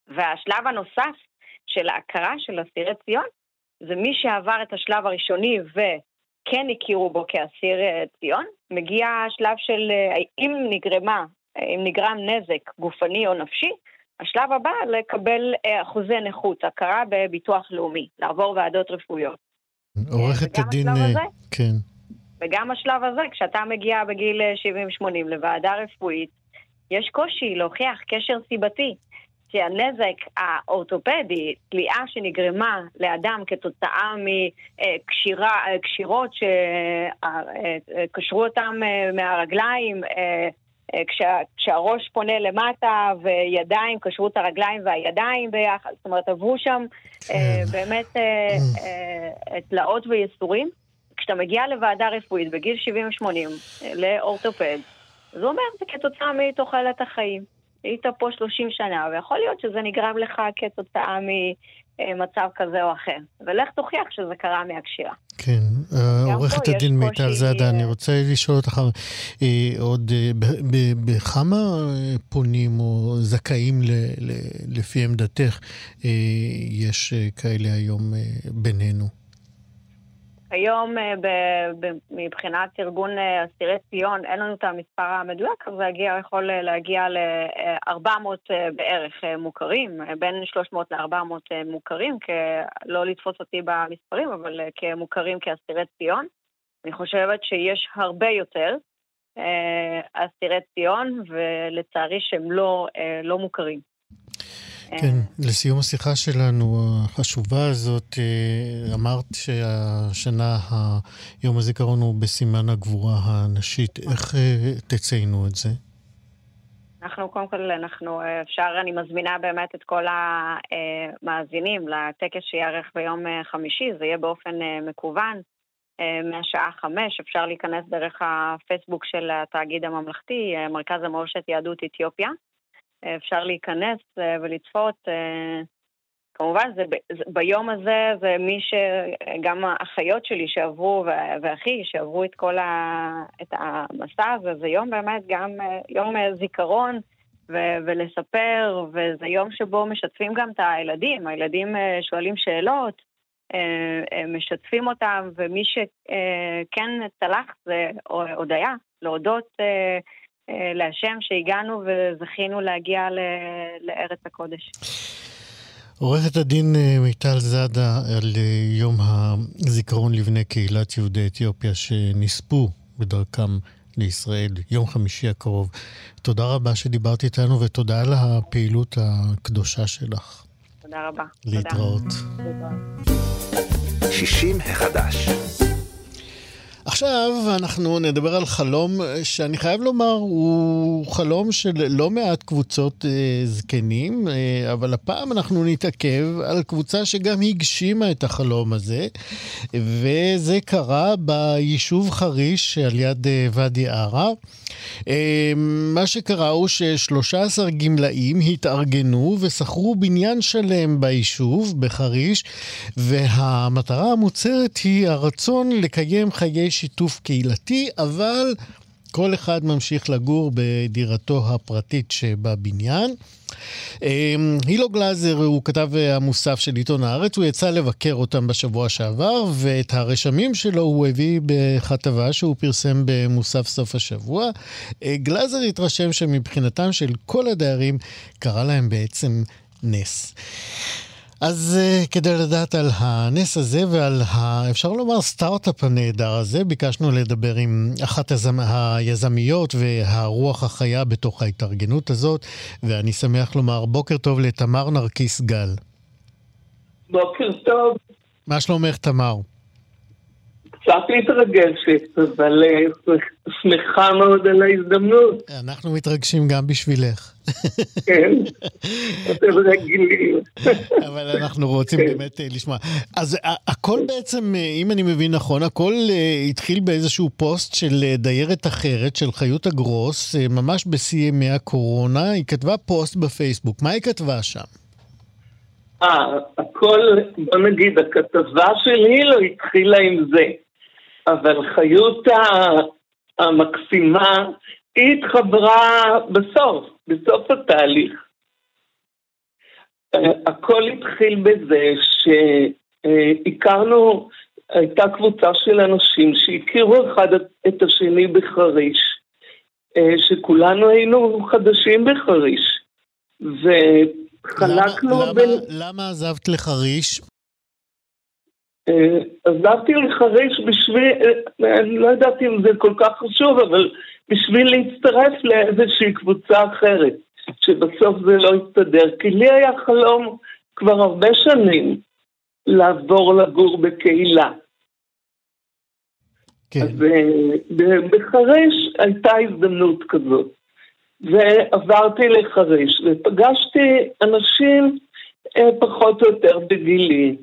והשלב הנוסף של ההכרה של אסירי ציון, זה מי שעבר את השלב הראשוני וכן הכירו בו כאסיר אה, ציון, מגיע השלב של אה, אם נגרמה, אם נגרם נזק גופני או נפשי, השלב הבא, לקבל אה, אחוזי נכות, הכרה בביטוח לאומי, לעבור ועדות רפואיות. עורכת הדין, הזה, כן. וגם השלב הזה, כשאתה מגיע בגיל 70-80 אה, לוועדה רפואית, יש קושי להוכיח קשר סיבתי. שהנזק האורתופדי, תליאה שנגרמה לאדם כתוצאה מקשירות שקשרו אותם מהרגליים, אה, כשה, כשהראש פונה למטה וידיים, קשרו את הרגליים והידיים ביחד, זאת אומרת עברו שם כן. אה, באמת אה, תלאות וייסורים. כשאתה מגיע לוועדה רפואית בגיל 70-80 לאורתופד, זה אומר זה כתוצאה מתוחלת החיים. היית פה 30 שנה, ויכול להיות שזה נגרם לך כתוצאה ממצב כזה או אחר. ולך תוכיח שזה קרה מהקשירה. כן, עורכת הדין מיטל זאדה, אני רוצה לשאול אותך אה, עוד, אה, בכמה אה, פונים או זכאים לפי עמדתך אה, יש אה, כאלה היום אה, בינינו? היום אה, מבחינת ארגון אה, אסירי ציון אין לנו את המספר המדויק, אבל זה יכול אה, להגיע ל-400 בערך מוכרים, בין 300 ל-400 מוכרים, לא לתפוס אותי במספרים, אבל כמוכרים כאסירי ציון. אני חושבת שיש הרבה יותר אסירי ציון, ולצערי שהם לא, לא מוכרים. כן, לסיום השיחה שלנו החשובה הזאת, אה, אמרת שהשנה יום הזיכרון הוא בסימן הגבורה הנשית. איך אה, תציינו את זה? אנחנו, קודם כל, אנחנו, אה, אפשר, אני מזמינה באמת את כל המאזינים לטקס שייערך ביום חמישי, זה יהיה באופן מקוון, מהשעה חמש, אפשר להיכנס דרך הפייסבוק של התאגיד הממלכתי, מרכז המורשת יהדות אתיופיה. אפשר להיכנס אה, ולצפות. אה, כמובן, זה, ביום הזה זה מי ש... גם האחיות שלי שעברו, ואחי שעברו את כל ה, את המסע הזה, זה יום באמת גם אה, יום זיכרון ו, ולספר, וזה יום שבו משתפים גם את הילדים. הילדים שואלים שאלות, משתפים אותם, ומי שכן צלח זה הודיה, להודות להשם שהגענו וזכינו להגיע לארץ הקודש. עורכת הדין אה, מיטל זאדה על אה, יום הזיכרון לבני קהילת יהודי אתיופיה שנספו בדרכם לישראל, יום חמישי הקרוב. תודה רבה שדיברת איתנו ותודה על הפעילות הקדושה שלך. תודה רבה. להתראות. 60 החדש. עכשיו אנחנו נדבר על חלום שאני חייב לומר, הוא חלום של לא מעט קבוצות אה, זקנים, אה, אבל הפעם אנחנו נתעכב על קבוצה שגם הגשימה את החלום הזה, וזה קרה ביישוב חריש על יד אה, ואדי ערה. אה, מה שקרה הוא ש-13 גמלאים התארגנו ושכרו בניין שלם ביישוב, בחריש, והמטרה המוצהרת היא הרצון לקיים חיי שיתוף קהילתי, אבל כל אחד ממשיך לגור בדירתו הפרטית שבבניין. אמ, הילו גלאזר הוא כתב המוסף של עיתון הארץ, הוא יצא לבקר אותם בשבוע שעבר, ואת הרשמים שלו הוא הביא בכתבה שהוא פרסם במוסף סוף השבוע. אה, גלאזר התרשם שמבחינתם של כל הדיירים קרה להם בעצם נס. אז uh, כדי לדעת על הנס הזה ועל, ה, אפשר לומר, סטארט-אפ הנהדר הזה, ביקשנו לדבר עם אחת הזמ... היזמיות והרוח החיה בתוך ההתארגנות הזאת, ואני שמח לומר בוקר טוב לתמר נרקיס גל. בוקר טוב. מה שלומך, תמר? קצת מתרגשת, אבל אה, שמחה מאוד על ההזדמנות. אנחנו מתרגשים גם בשבילך. כן. אבל אנחנו רוצים כן. באמת אה, לשמוע. אז הכל בעצם, אה, אם אני מבין נכון, הכל התחיל באיזשהו פוסט של דיירת אחרת, של חיות הגרוס, ממש בשיא ימי הקורונה. היא כתבה פוסט בפייסבוק. מה היא כתבה שם? אה, הכל, בוא נגיד, הכתבה שלי לא התחילה עם זה. אבל חיות המקסימה, היא התחברה בסוף, בסוף התהליך. הכל התחיל בזה שהכרנו, הייתה קבוצה של אנשים שהכירו אחד את השני בחריש, שכולנו היינו חדשים בחריש. וחלקנו למה, בין... למה, למה עזבת לחריש? עזבתי לחריש בשביל, אני לא ידעתי אם זה כל כך חשוב, אבל בשביל להצטרף לאיזושהי קבוצה אחרת, שבסוף זה לא יסתדר. כי לי היה חלום כבר הרבה שנים לעבור לגור בקהילה. כן. אז בחריש הייתה הזדמנות כזאת. ועברתי לחריש, ופגשתי אנשים אה, פחות או יותר בגילי,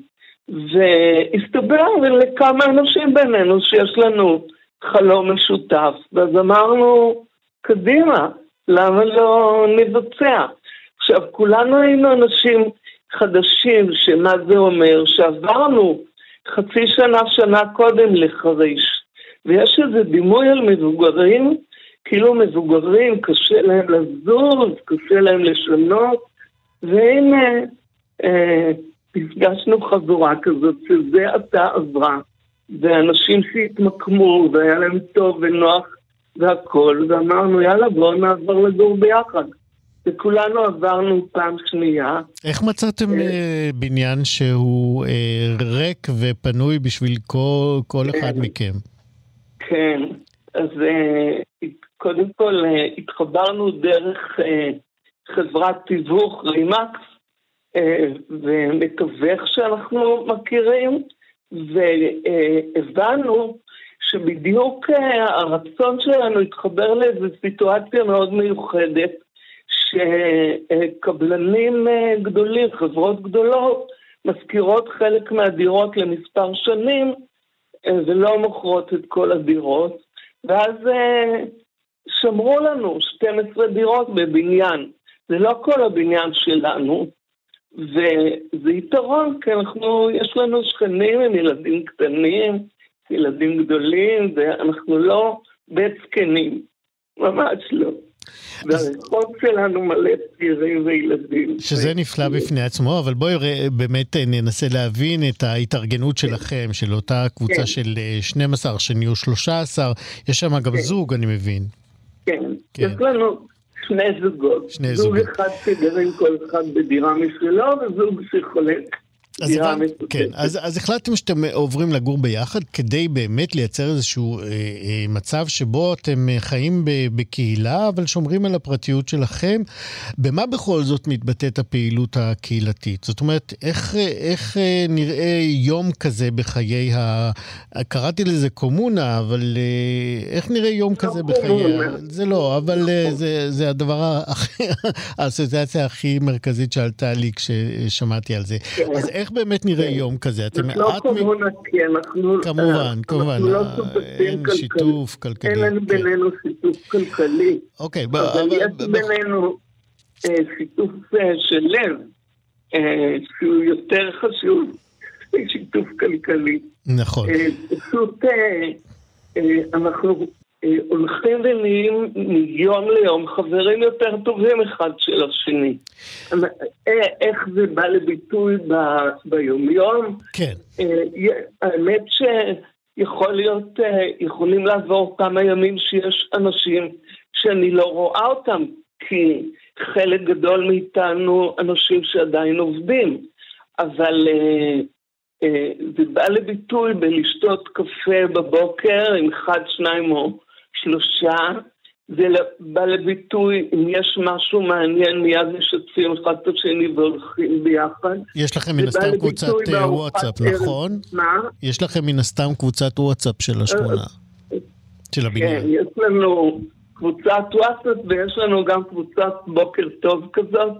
והסתבר לכמה אנשים בינינו שיש לנו חלום משותף, ואז אמרנו, קדימה, למה לא נבצע? עכשיו, כולנו היינו אנשים חדשים, שמה זה אומר? שעברנו חצי שנה, שנה קודם לחריש. ויש איזה דימוי על מבוגרים, כאילו מבוגרים, קשה להם לזוז, קשה להם לשנות, והנה, אה, נפגשנו חבורה כזאת שזה עתה עברה, ואנשים שהתמקמו, והיה להם טוב ונוח והכול, ואמרנו, יאללה, בואו נעבור לגור ביחד. וכולנו עברנו פעם שנייה. איך מצאתם uh, בניין שהוא uh, ריק ופנוי בשביל כל, כל אחד. מכם? כן, אז קודם כל התחברנו דרך חברת תיווך רימקס, ומתווך שאנחנו מכירים, והבנו שבדיוק uh, הרצון שלנו התחבר לאיזו סיטואציה מאוד מיוחדת, שקבלנים אה, גדולים, חברות גדולות, משכירות חלק מהדירות למספר שנים אה, ולא מוכרות את כל הדירות, ואז אה, שמרו לנו 12 דירות בבניין. זה לא כל הבניין שלנו, וזה יתרון, כי אנחנו, יש לנו שכנים עם ילדים קטנים, ילדים גדולים, ואנחנו לא בית זקנים, ממש לא. והרחוב שלנו מלא צעירים וילדים. שזה נפלא בפני עצמו, אבל בואי באמת ננסה להבין את ההתארגנות שלכם, של אותה קבוצה כן. של 12, אה, שנהיו 13, יש שם גם כן. זוג, אני מבין. כן, כן. יש לנו שני זוגות. שני זוג זוגות. אחד שגרים כל אחד בדירה משלו, וזוג שחולק. אז, הבנ... כן, אז, אז החלטתם שאתם עוברים לגור ביחד כדי באמת לייצר איזשהו אה, אה, מצב שבו אתם אה, חיים ב, בקהילה, אבל שומרים על הפרטיות שלכם. במה בכל זאת מתבטאת הפעילות הקהילתית? זאת אומרת, איך, איך אה, נראה יום כזה בחיי ה... קראתי לזה קומונה, אבל אה, איך נראה יום לא כזה בחיי ה... זה לא, אבל אה, זה, זה הדבר, (laughs) האסוציאציה הכי מרכזית שעלתה לי כששמעתי על זה. כן. אז איך איך באמת נראה כן. יום כזה? אתם מעט... לא קורונה, כי אנחנו... כמובן, כמובן. אנחנו לא אה, שותפים כלכלי. אין שיתוף כלכלי. אין כן. בינינו שיתוף כלכלי. אוקיי, אבל יש בינינו אה, שיתוף אה, של לב, שהוא יותר חשוב משיתוף כלכלי. נכון. פשוט אנחנו אה, הולכים ונהיים מיום ליום חברים יותר טובים אחד של השני. אה, איך זה בא לביטוי ב, ביומיום? כן. אה, האמת שיכול להיות, יכולים לעבור כמה ימים שיש אנשים שאני לא רואה אותם, כי חלק גדול מאיתנו אנשים שעדיין עובדים, אבל זה בא לביטוי בלשתות קפה בבוקר עם אחד, שניים או שלושה, זה בא לביטוי, אם יש משהו מעניין, מיד משתפים אחד את השני והולכים ביחד. יש לכם מן הסתם קבוצת אה, וואטסאפ, נכון? מה? יש לכם מן הסתם קבוצת וואטסאפ של השכונה, של הבניין. כן, יש לנו קבוצת וואטסאפ ויש לנו גם קבוצת בוקר טוב כזאת,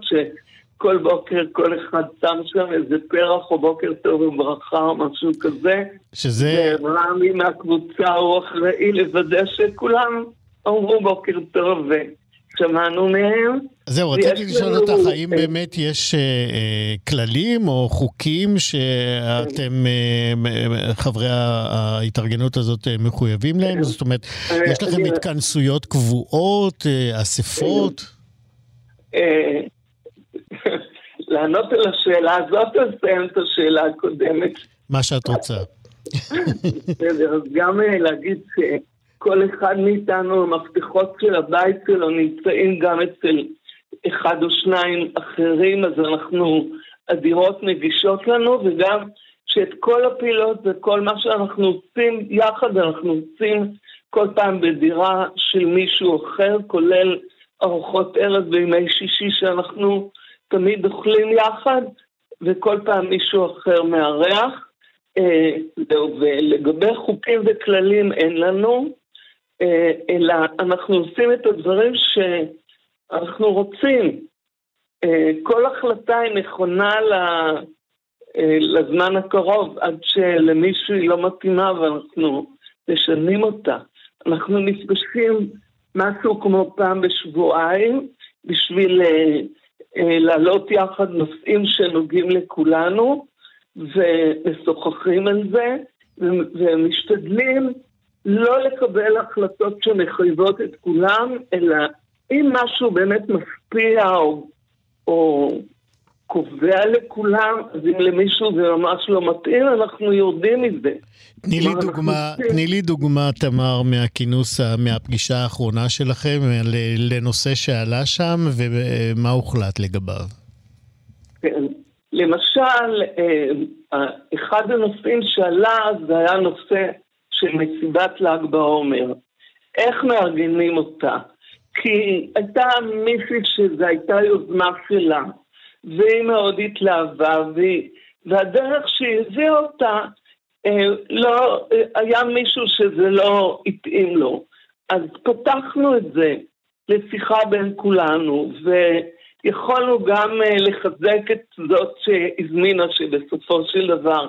כל בוקר כל אחד שם שם איזה פרח או בוקר טוב וברכה או משהו כזה. שזה... ורמי מהקבוצה הוא אחראי לוודא שכולם אמרו בוקר טוב ושמענו מהם. זהו, רציתי לשאול אותך, האם באמת יש uh, uh, כללים או חוקים שאתם, uh, חברי ההתארגנות הזאת, uh, מחויבים להם? זאת אומרת, יש לכם התכנסויות קבועות, uh, אספות? (laughs) לענות על השאלה הזאת, אז תסיים את השאלה הקודמת. מה שאת רוצה. בסדר, אז גם אה, להגיד שכל אחד מאיתנו, המפתחות של הבית שלו נמצאים גם אצל אחד או שניים אחרים, אז אנחנו, הדירות נגישות לנו, וגם שאת כל הפעילות וכל מה שאנחנו עושים יחד, אנחנו עושים כל פעם בדירה של מישהו אחר, כולל ארוחות ערב בימי שישי שאנחנו תמיד אוכלים יחד, וכל פעם מישהו אחר מארח. אה, ולגבי חוקים וכללים אין לנו, אה, אלא אנחנו עושים את הדברים שאנחנו רוצים. אה, כל החלטה היא נכונה לזמן הקרוב, עד שלמישהו היא לא מתאימה ואנחנו משנים אותה. אנחנו נפגשים משהו כמו פעם בשבועיים בשביל להעלות יחד נושאים שנוגעים לכולנו, ומשוחחים על זה, ומשתדלים לא לקבל החלטות שמחייבות את כולם, אלא אם משהו באמת משפיע או, או קובע לכולם, אז אם למישהו זה ממש לא מתאים, אנחנו יורדים מזה. תני לי דוגמה, תני לי דוגמה, תמר, מהכינוס, מהפגישה האחרונה שלכם, לנושא שעלה שם, ומה הוחלט לגביו. כן. למשל, אה, אחד הנושאים שעלה זה היה נושא של מסיבת ל"ג בעומר. איך מארגנים אותה? כי הייתה מישהי שזו הייתה יוזמה שלה, והיא מאוד התלהבה, והיא, והדרך שהיא הביאה אותה, אה, לא, אה, היה מישהו שזה לא התאים לו. אז פתחנו את זה לשיחה בין כולנו, ויכולנו גם אה, לחזק את זאת שהזמינה, שבסופו של דבר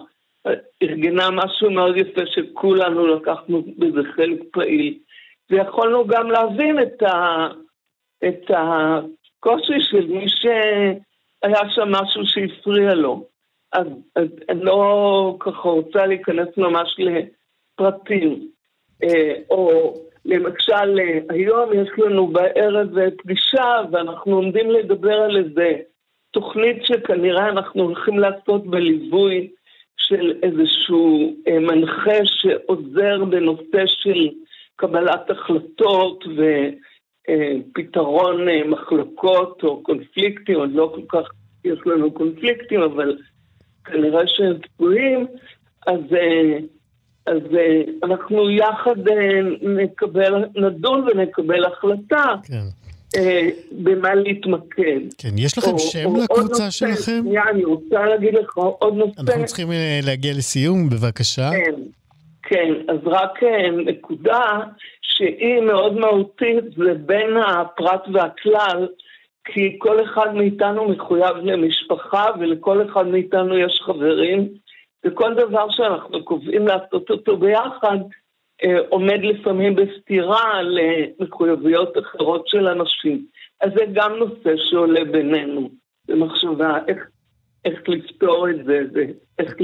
ארגנה משהו מאוד יפה שכולנו לקחנו בזה חלק פעיל. ויכולנו גם להבין את, ה, את הקושי של מי שהיה שם משהו שהפריע לו. אז, אז אני לא ככה רוצה להיכנס ממש לפרטים. אה, או למשל, היום יש לנו בערב פגישה ואנחנו עומדים לדבר על איזה תוכנית שכנראה אנחנו הולכים לעשות בליווי של איזשהו אה, מנחה שעוזר בנושא של קבלת החלטות ופתרון אה, מחלוקות או קונפליקטים, עוד לא כל כך יש לנו קונפליקטים, אבל כנראה שהם צפויים, אז, אה, אז אנחנו יחד נקבל, נדון ונקבל החלטה. כן. במה להתמקד. כן, יש לכם או, שם או לקבוצה נושא, שלכם? שנייה, אני רוצה להגיד לך עוד נושא. אנחנו צריכים להגיע לסיום, בבקשה. כן. כן, אז רק אה, נקודה שהיא מאוד מהותית, זה בין הפרט והכלל, כי כל אחד מאיתנו מחויב למשפחה ולכל אחד מאיתנו יש חברים, וכל דבר שאנחנו קובעים לעשות אותו ביחד, אה, עומד לפעמים בסתירה למחויבויות אחרות של אנשים. אז זה גם נושא שעולה בינינו, במחשבה איך, איך לפתור את זה, ואיך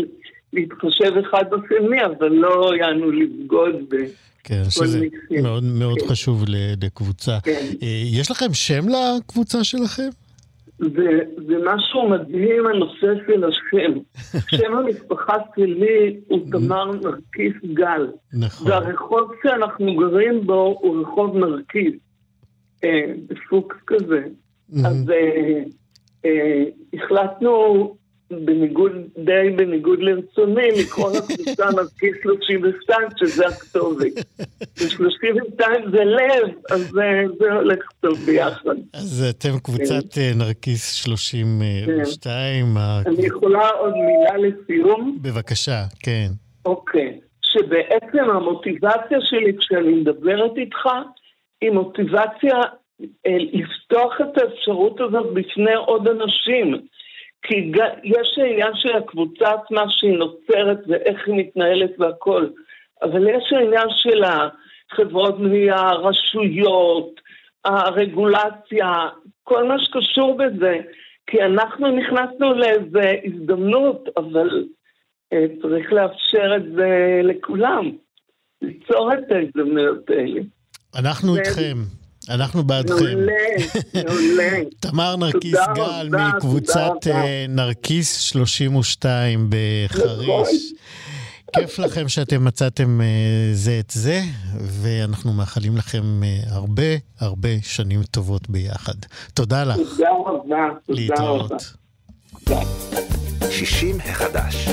להתחשב אחד בשני, אבל לא יענו לבגוד ב... כן, שזה מאוד מאוד כן. חשוב לקבוצה. כן. אה, יש לכם שם לקבוצה שלכם? זה, זה משהו מדהים הנושא של השם. (laughs) שם המשפחה שלי הוא תמר נרקיס גל. נכון. והרחוב שאנחנו גרים בו הוא רחוב נרקיס. אה, בפוקס כזה. אז אה, אה, החלטנו בניגוד, די בניגוד לרצוני, לקרוא לקבוצה נרקיס 32, שזה הכתובת. ו-32 זה לב, אז זה הולך טוב ביחד. אז אתם קבוצת כן. אה, נרקיס 32. כן. אני יכולה עוד מילה לסיום? בבקשה, כן. אוקיי. שבעצם המוטיבציה שלי כשאני מדברת איתך, היא מוטיבציה אה, לפתוח את האפשרות הזאת בפני עוד אנשים. כי יש העניין של הקבוצה עצמה שהיא נוצרת ואיך היא מתנהלת והכל, אבל יש העניין של החברות בנייה, הרשויות, הרגולציה, כל מה שקשור בזה, כי אנחנו נכנסנו לאיזו הזדמנות, אבל אה, צריך לאפשר את זה לכולם, ליצור את ההזדמנויות האלה. אנחנו איתכם. אנחנו בעדכם. מעולה, מעולה. (laughs) תמר נרקיס גל מקבוצת אה, נרקיס 32 בחריש. נכון. כיף לכם שאתם מצאתם אה, זה את זה, ואנחנו מאחלים לכם אה, הרבה הרבה שנים טובות ביחד. תודה לך. תודה רבה. להתראות. 60 החדש.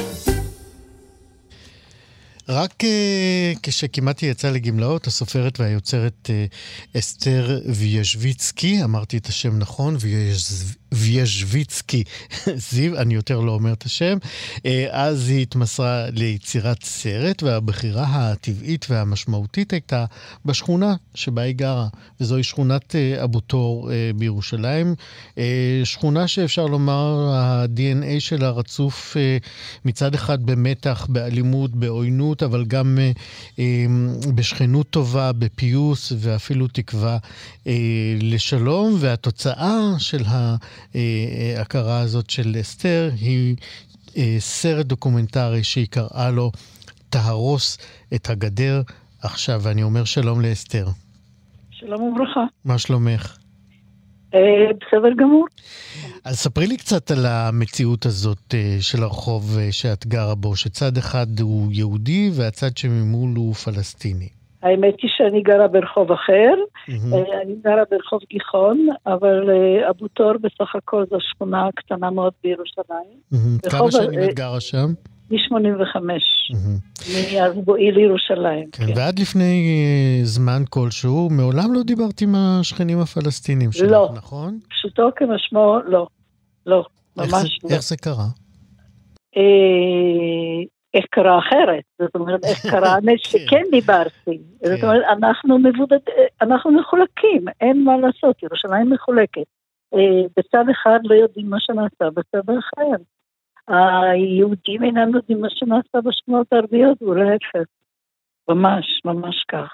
רק uh, כשכמעט יצא לגמלאות, הסופרת והיוצרת uh, אסתר ויאז'ביצקי, אמרתי את השם נכון, ויאז'ביצקי זיו, אני יותר לא אומר את השם, uh, אז היא התמסרה ליצירת סרט, והבחירה הטבעית והמשמעותית הייתה בשכונה שבה היא גרה, וזוהי שכונת uh, אבו תור uh, בירושלים, שכונה שאפשר לומר, ה-DNA שלה רצוף מצד אחד במתח, באלימות, בעוינות, אבל גם אה, אה, בשכנות טובה, בפיוס ואפילו תקווה אה, לשלום. והתוצאה של ההכרה הזאת של אסתר היא אה, סרט דוקומנטרי שהיא קראה לו תהרוס את הגדר עכשיו, ואני אומר שלום לאסתר. שלום וברכה. מה שלומך? אה, בסדר גמור. אז ספרי לי קצת על המציאות הזאת אה, של הרחוב אה, שאת גרה בו, שצד אחד הוא יהודי והצד שממול הוא פלסטיני. האמת היא שאני גרה ברחוב אחר, אה, אני גרה ברחוב גיחון, אבל אה, אבו תור בסך הכל זו שכונה קטנה מאוד בירושלים. כמה רחוב, שנים את גרה שם? מ-85, מאז בואי לירושלים. כן, ועד לפני אה, זמן כלשהו, מעולם לא דיברת עם השכנים הפלסטינים שלך, לא. נכון? פשוטו כמשמעו, לא. לא, איך זה- ממש לא. איך זה קרה? אה, איך קרה אחרת, זאת אומרת, איך קרה (laughs) הנס שכן דיברתי. זאת אומרת, אנחנו מבודד... אנחנו מחולקים, אין מה לעשות, ירושלים מחולקת. אה, בצד אחד לא יודעים מה שנעשה בצד האחר. היהודים אינם יודעים מה שנעשה בשכונות הערביות, ולהפך. ממש, ממש כך.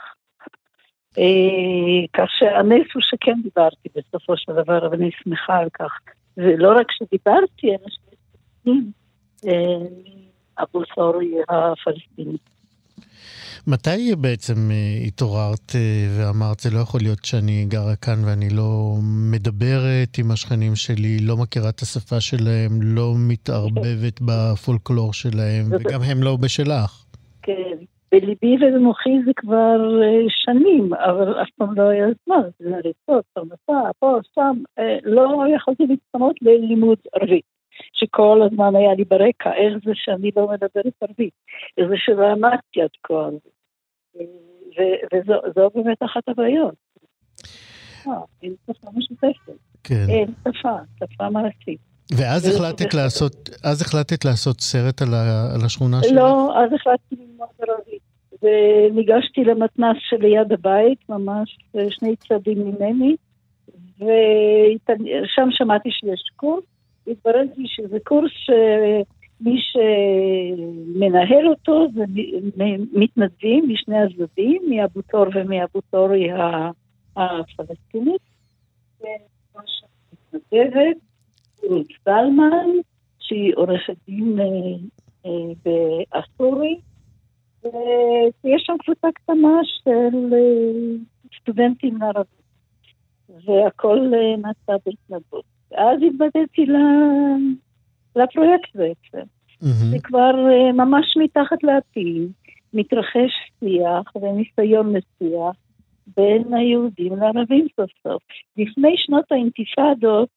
אה, כך שהנס הוא שכן דיברתי בסופו של דבר, ואני שמחה על כך. ולא רק שדיברתי, אלא אבו סורי הפלסטיני. מתי בעצם אה, התעוררת אה, ואמרת, זה לא יכול להיות שאני גרה כאן ואני לא מדברת עם השכנים שלי, לא מכירה את השפה שלהם, לא מתערבבת בפולקלור שלהם, וגם הם לא בשלך. כן, בליבי ובמוחי זה כבר אה, שנים, אבל אף פעם לא היה זמן, זה הריצות, פרנסה, פה, שם, לא יכולתי להתפנות ללימוד ערבית. שכל הזמן היה לי ברקע, איך זה שאני לא מדברת ערבית, איך זה שלא למדתי עד כה. וזו באמת אחת הבעיות. אה, אין שפה משותפת, כן. אין שפה, שפה מעשית. ואז וזה החלטת. לעשות, אז החלטת לעשות סרט על, ה, על השכונה שלך? לא, אז החלטתי ללמוד ערבית. וניגשתי למתנ"ס שליד הבית, ממש שני צעדים ממני, ושם שמעתי שיש קורס. התברר לי שזה קורס שמי שמנהל אותו זה מתנדבים משני הצדדים, מאבו תור ומאבו תורי ה- הפלסטינית. מתנדבת, רות זלמן, שהיא עורכת דין אה, אה, באסורי, ויש שם קבוצה קטנה של אה, סטודנטים ערבים, והכל נעשה בהתנדבות. ואז התבדיתי לפרויקט בעצם. מהמם. זה כבר אה, ממש מתחת לעתיד, מתרחש שיח וניסיון לשיח בין היהודים לערבים סוף סוף. לפני שנות האינתיפאדות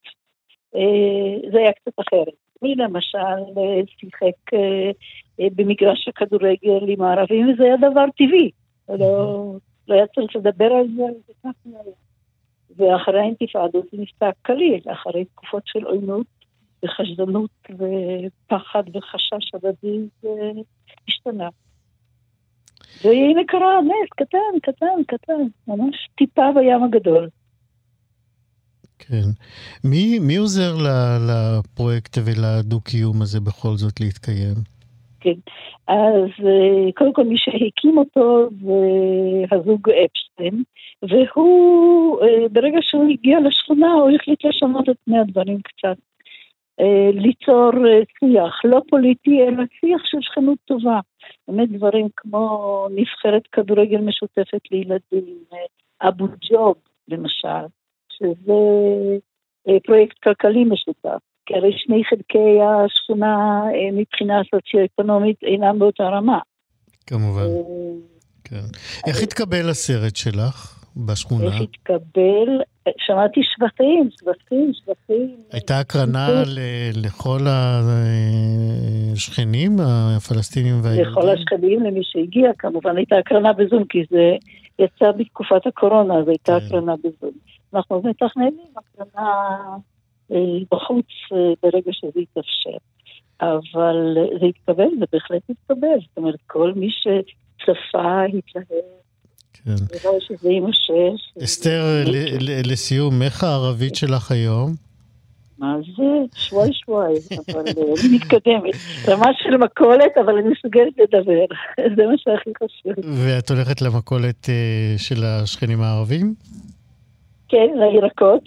אה, זה היה קצת אחרת. מי למשל אה, שיחק במגרש הכדורגל עם הערבים, וזה היה דבר טבעי. לא, לא היה צריך לדבר על זה, זה ככה היה. ואחרי האינתיפאדות זה נפסק קליל, אחרי תקופות של עוינות וחשדנות ופחד וחשש הדדי, זה השתנה. והנה קרה נס קטן, קטן, קטן, ממש טיפה בים הגדול. כן. מי, מי עוזר לפרויקט ולדו-קיום הזה בכל זאת להתקיים? כן. אז אה, קודם כל מי שהקים אותו זה הזוג אפשטיין, והוא, אה, ברגע שהוא הגיע לשכונה, הוא החליט לשנות את פני הדברים קצת. אה, ליצור שיח, לא פוליטי, אלא שיח של שכנות טובה. באמת דברים כמו נבחרת כדורגל משותפת לילדים, אבו ג'וב למשל, שזה פרויקט כלכלי משותף. כי הרי שני חלקי השכונה אה, מבחינה סוציו-אקונומית אינם באותה רמה. כמובן, אה, כן. איך התקבל הסרט שלך בשכונה? איך התקבל, שמעתי שבחים, שבחים, שבחים. הייתה הקרנה ל- לכל השכנים הפלסטינים והיהודים? לכל השכנים, למי שהגיע, כמובן הייתה הקרנה בזום, כי זה יצא בתקופת הקורונה, אז הייתה כן. הקרנה בזום. אנחנו מתכננים הקרנה בחוץ אה, ברגע שזה יתאפשר. אבל אה, זה התקבל, זה בהחלט התקבל. זאת אומרת, כל מי שצפה, התלהב, כן. ודאי שזה יימשך. אסתר, לסיום, איך הערבית שלך היום? מה זה? שבועי שבועי, אבל אה, אני מתקדמת. רמה של מכולת, אבל אני מסוגלת לדבר. (laughs) זה מה שהכי חשוב. ואת הולכת למכולת אה, של השכנים הערבים? כן, לירקות.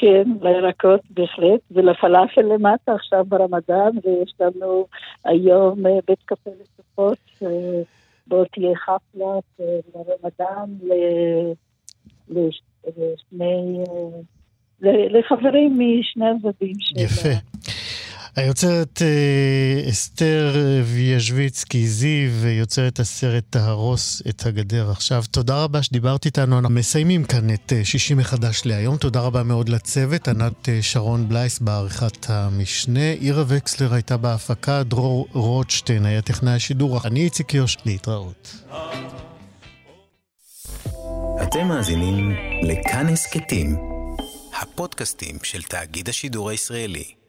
כן, לירקות בהחלט, ולפלאפל למטה עכשיו ברמדאן, ויש לנו היום אה, בית קפה לסופות, אה, בו תהיה חפלה לרמדאן לשני, לחברים משני הצדדים של... יפה. היוצרת אה, אסתר ויאז'ביצקי זיו, יוצרת הסרט תהרוס את הגדר עכשיו. תודה רבה שדיברת איתנו. אנחנו מסיימים כאן את אה, שישי מחדש להיום. תודה רבה מאוד לצוות, ענת אה, שרון בלייס בעריכת המשנה, עירה וקסלר הייתה בהפקה, דרור רוטשטיין היה טכנאי השידור. אני איציק יוש, להתראות. אתם מאזינים לכאן הסכתים, הפודקאסטים של תאגיד השידור הישראלי.